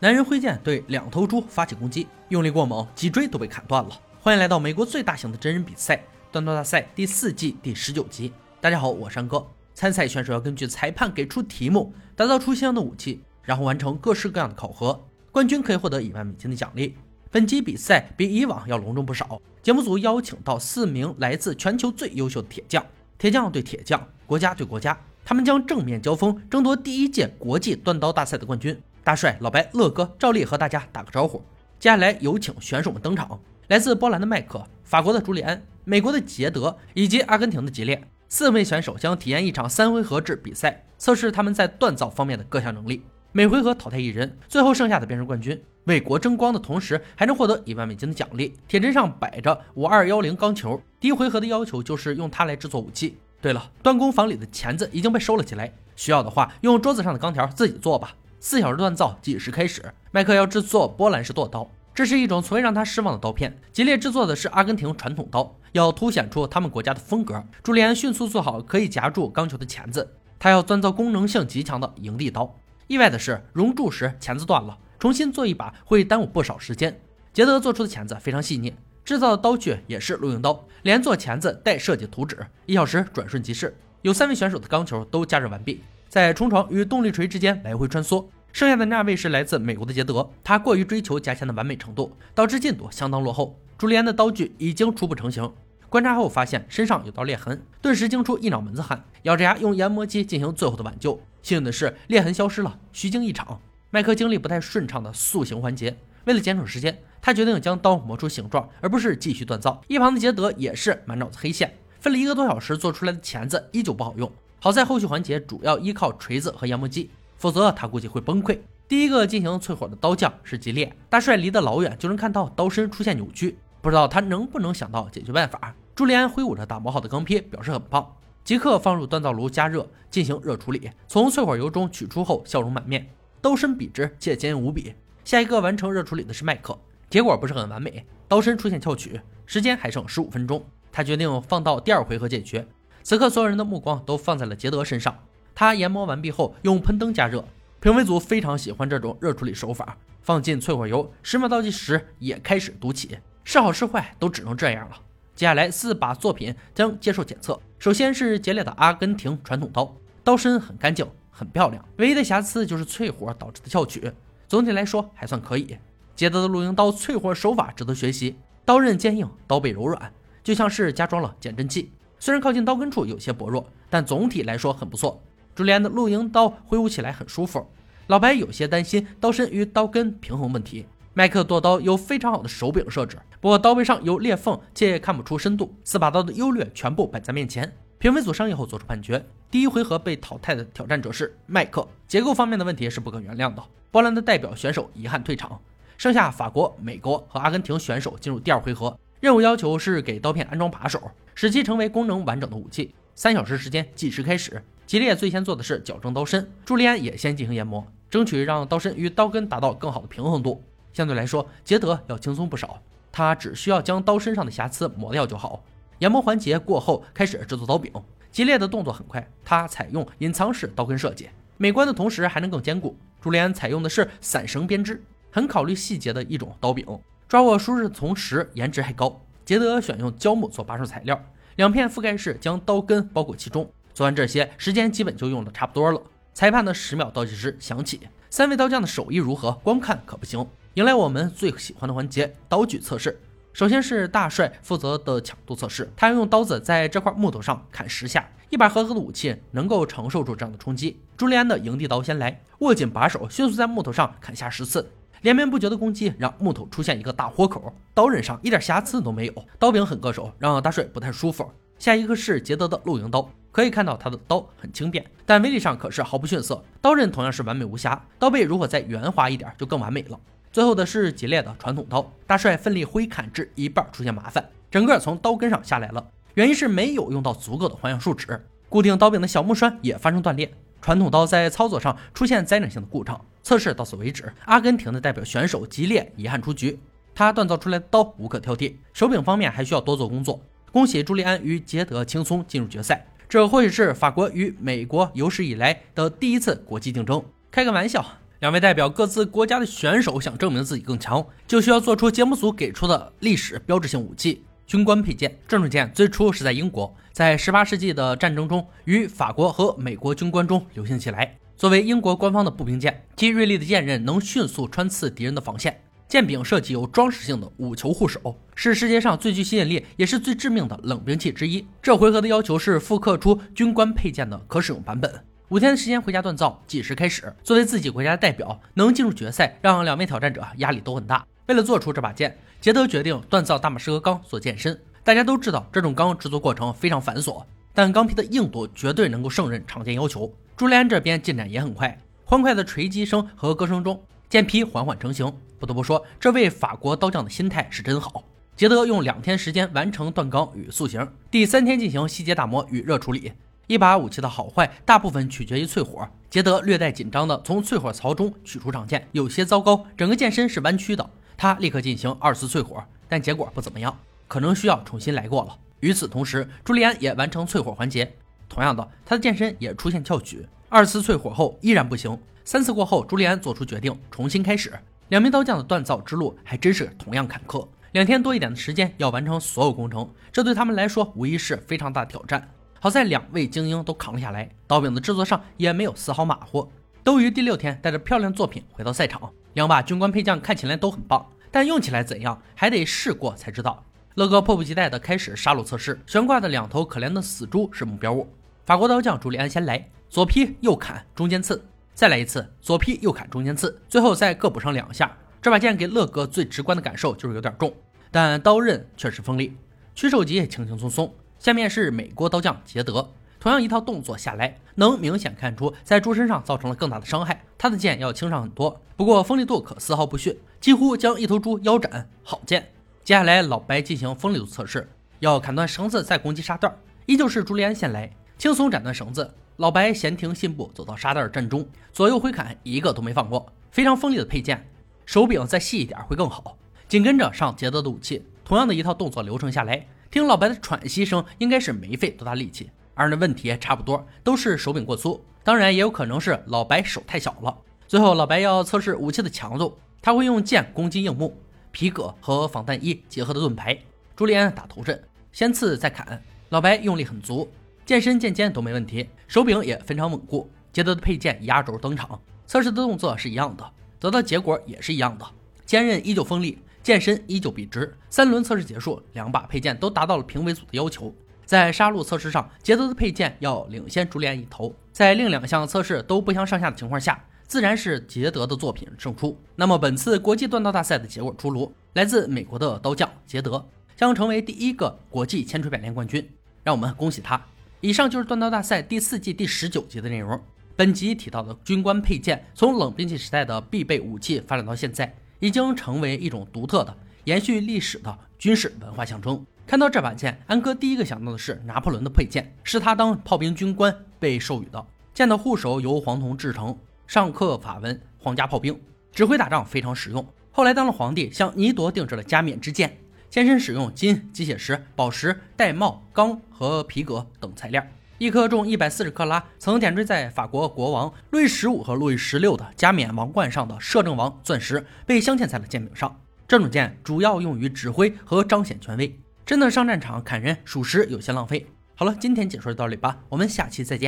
男人挥剑对两头猪发起攻击，用力过猛，脊椎都被砍断了。欢迎来到美国最大型的真人比赛——断刀大赛第四季第十九集。大家好，我山哥。参赛选手要根据裁判给出题目，打造出相应的武器，然后完成各式各样的考核。冠军可以获得一万美金的奖励。本集比赛比以往要隆重不少。节目组邀请到四名来自全球最优秀的铁匠，铁匠对铁匠，国家对国家，他们将正面交锋，争夺第一届国际断刀大赛的冠军。大帅、老白、乐哥照例和大家打个招呼。接下来有请选手们登场：来自波兰的麦克，法国的朱利安，美国的杰德，以及阿根廷的吉列。四位选手将体验一场三回合制比赛，测试他们在锻造方面的各项能力。每回合淘汰一人，最后剩下的便是冠军。为国争光的同时，还能获得一万美金的奖励。铁砧上摆着五二幺零钢球，第一回合的要求就是用它来制作武器。对了，锻工房里的钳子已经被收了起来，需要的话用桌子上的钢条自己做吧。四小时锻造计时开始。麦克要制作波兰式剁刀。这是一种从未让他失望的刀片。吉列制作的是阿根廷传统刀，要凸显出他们国家的风格。朱利安迅速做好可以夹住钢球的钳子，他要锻造功能性极强的营地刀。意外的是，熔铸时钳子断了，重新做一把会耽误不少时间。杰德做出的钳子非常细腻，制造的刀具也是露营刀，连做钳子带设计图纸，一小时转瞬即逝。有三位选手的钢球都加热完毕，在冲床与动力锤之间来回穿梭。剩下的那位是来自美国的杰德，他过于追求夹钳的完美程度，导致进度相当落后。朱利安的刀具已经初步成型，观察后发现身上有道裂痕，顿时惊出一脑门子汗，咬着牙用研磨机进行最后的挽救。幸运的是裂痕消失了，虚惊一场。麦克经历不太顺畅的塑形环节，为了节省时间，他决定将刀磨出形状，而不是继续锻造。一旁的杰德也是满脑子黑线，费了一个多小时做出来的钳子依旧不好用，好在后续环节主要依靠锤子和研磨机。否则他估计会崩溃。第一个进行淬火的刀匠是吉列，大帅离得老远就能看到刀身出现扭曲，不知道他能不能想到解决办法。朱利安挥舞着打磨好的钢坯，表示很棒，即刻放入锻造炉加热进行热处理。从淬火油中取出后，笑容满面，刀身笔直且坚硬无比。下一个完成热处理的是麦克，结果不是很完美，刀身出现翘曲。时间还剩十五分钟，他决定放到第二回合解决。此刻所有人的目光都放在了杰德身上。他研磨完毕后，用喷灯加热。评委组非常喜欢这种热处理手法。放进淬火油，十秒倒计时也开始读起。是好是坏，都只能这样了。接下来四把作品将接受检测。首先是杰列的阿根廷传统刀，刀身很干净，很漂亮。唯一的瑕疵就是淬火导致的翘曲，总体来说还算可以。杰德的露营刀淬火手法值得学习，刀刃坚硬，刀背柔软，就像是加装了减震器。虽然靠近刀根处有些薄弱，但总体来说很不错。朱利安的露营刀挥舞起来很舒服，老白有些担心刀身与刀根平衡问题。麦克剁刀有非常好的手柄设置，不过刀背上有裂缝且看不出深度。四把刀的优劣全部摆在面前，评委组商议后做出判决：第一回合被淘汰的挑战者是麦克，结构方面的问题是不可原谅的。波兰的代表选手遗憾退场，剩下法国、美国和阿根廷选手进入第二回合。任务要求是给刀片安装把手，使其成为功能完整的武器。三小时时间计时开始。吉列最先做的是矫正刀身，朱利安也先进行研磨，争取让刀身与刀根达到更好的平衡度。相对来说，杰德要轻松不少，他只需要将刀身上的瑕疵磨掉就好。研磨环节过后，开始制作刀柄。吉列的动作很快，他采用隐藏式刀根设计，美观的同时还能更坚固。朱利安采用的是散绳编织，很考虑细节的一种刀柄，抓握舒适的，同时颜值还高。杰德选用胶木做把手材料，两片覆盖式将刀根包裹其中。做完这些，时间基本就用的差不多了。裁判的十秒倒计时响起，三位刀匠的手艺如何？光看可不行。迎来我们最喜欢的环节——刀具测试。首先是大帅负责的强度测试，他要用刀子在这块木头上砍十下，一把合格的武器能够承受住这样的冲击。朱利安的营地刀先来，握紧把手，迅速在木头上砍下十次，连绵不绝的攻击让木头出现一个大豁口，刀刃上一点瑕疵都没有。刀柄很硌手，让大帅不太舒服。下一个是杰德的露营刀，可以看到他的刀很轻便，但威力上可是毫不逊色。刀刃同样是完美无瑕，刀背如果再圆滑一点就更完美了。最后的是吉列的传统刀，大帅奋力挥砍至一半出现麻烦，整个从刀根上下来了，原因是没有用到足够的环氧树脂，固定刀柄的小木栓也发生断裂，传统刀在操作上出现灾难性的故障。测试到此为止，阿根廷的代表选手吉列遗憾出局，他锻造出来的刀无可挑剔，手柄方面还需要多做工作。恭喜朱利安与杰德轻松进入决赛，这或许是法国与美国有史以来的第一次国际竞争。开个玩笑，两位代表各自国家的选手想证明自己更强，就需要做出节目组给出的历史标志性武器——军官佩剑。这种剑最初是在英国，在18世纪的战争中，与法国和美国军官中流行起来。作为英国官方的步兵剑，其锐利的剑刃能迅速穿刺敌人的防线。剑柄设计有装饰性的五球护手，是世界上最具吸引力也是最致命的冷兵器之一。这回合的要求是复刻出军官佩剑的可使用版本。五天的时间回家锻造，计时开始。作为自己国家的代表，能进入决赛，让两位挑战者压力都很大。为了做出这把剑，杰德决定锻造大马士革钢做剑身。大家都知道，这种钢制作过程非常繁琐，但钢坯的硬度绝对能够胜任常见要求。朱利安这边进展也很快，欢快的锤击声和歌声中，剑坯缓缓成型。不得不说，这位法国刀匠的心态是真好。杰德用两天时间完成锻钢与塑形，第三天进行细节打磨与热处理。一把武器的好坏，大部分取决于淬火。杰德略带紧张地从淬火槽中取出长剑，有些糟糕，整个剑身是弯曲的。他立刻进行二次淬火，但结果不怎么样，可能需要重新来过了。与此同时，朱利安也完成淬火环节，同样的，他的剑身也出现翘曲。二次淬火后依然不行，三次过后，朱利安做出决定，重新开始。两名刀匠的锻造之路还真是同样坎坷，两天多一点的时间要完成所有工程，这对他们来说无疑是非常大的挑战。好在两位精英都扛了下来，刀柄的制作上也没有丝毫马虎，都于第六天带着漂亮作品回到赛场。两把军官配将看起来都很棒，但用起来怎样还得试过才知道。乐哥迫不及待地开始杀戮测试，悬挂的两头可怜的死猪是目标物。法国刀匠朱利安先来，左劈右砍中间刺，再来。一次左劈右砍中间刺，最后再各补上两下。这把剑给乐哥最直观的感受就是有点重，但刀刃确实锋利，取手级轻轻松松。下面是美国刀匠杰德，同样一套动作下来，能明显看出在猪身上造成了更大的伤害。他的剑要轻上很多，不过锋利度可丝毫不逊，几乎将一头猪腰斩。好剑！接下来。老白进行锋利度测试，要砍断绳子再攻击沙袋，依旧是朱利安先来，轻松斩断绳子。老白闲庭信步走到沙袋正中，左右挥砍，一个都没放过。非常锋利的佩剑，手柄再细一点会更好。紧跟着上杰德的武器，同样的一套动作流程下来。听老白的喘息声，应该是没费多大力气。二人的问题也差不多，都是手柄过粗，当然也有可能是老白手太小了。最后，老白要测试武器的强度，他会用剑攻击硬木、皮革和防弹衣结合的盾牌。朱利安打头阵，先刺再砍。老白用力很足，剑身剑尖都没问题，手柄也非常稳固。杰德的配件压轴登场，测试的动作是一样的，得到结果也是一样的，坚韧依旧锋利。剑身依旧笔直。三轮测试结束，两把配件都达到了评委组的要求。在杀戮测试上，杰德的配件要领先朱利安一头。在另两项测试都不相上下的情况下，自然是杰德的作品胜出。那么本次国际锻造大赛的结果出炉，来自美国的刀匠杰德将成为第一个国际千锤百炼冠军，让我们恭喜他。以上就是锻造大赛第四季第十九集的内容。本集提到的军官佩剑，从冷兵器时代的必备武器发展到现在。已经成为一种独特的、延续历史的军事文化象征。看到这把剑，安哥第一个想到的是拿破仑的佩剑，是他当炮兵军官被授予的。剑的护手由黄铜制成，上刻法文“皇家炮兵”，指挥打仗非常实用。后来当了皇帝，向尼铎定制了加冕之剑，剑身使用金、机械石、宝石、玳瑁、钢和皮革等材料。一颗重一百四十克拉，曾点缀在法国国王路易十五和路易十六的加冕王冠上的摄政王钻石，被镶嵌在了剑柄上。这种剑主要用于指挥和彰显权威，真的上战场砍人，属实有些浪费。好了，今天解说就到这里吧，我们下期再见。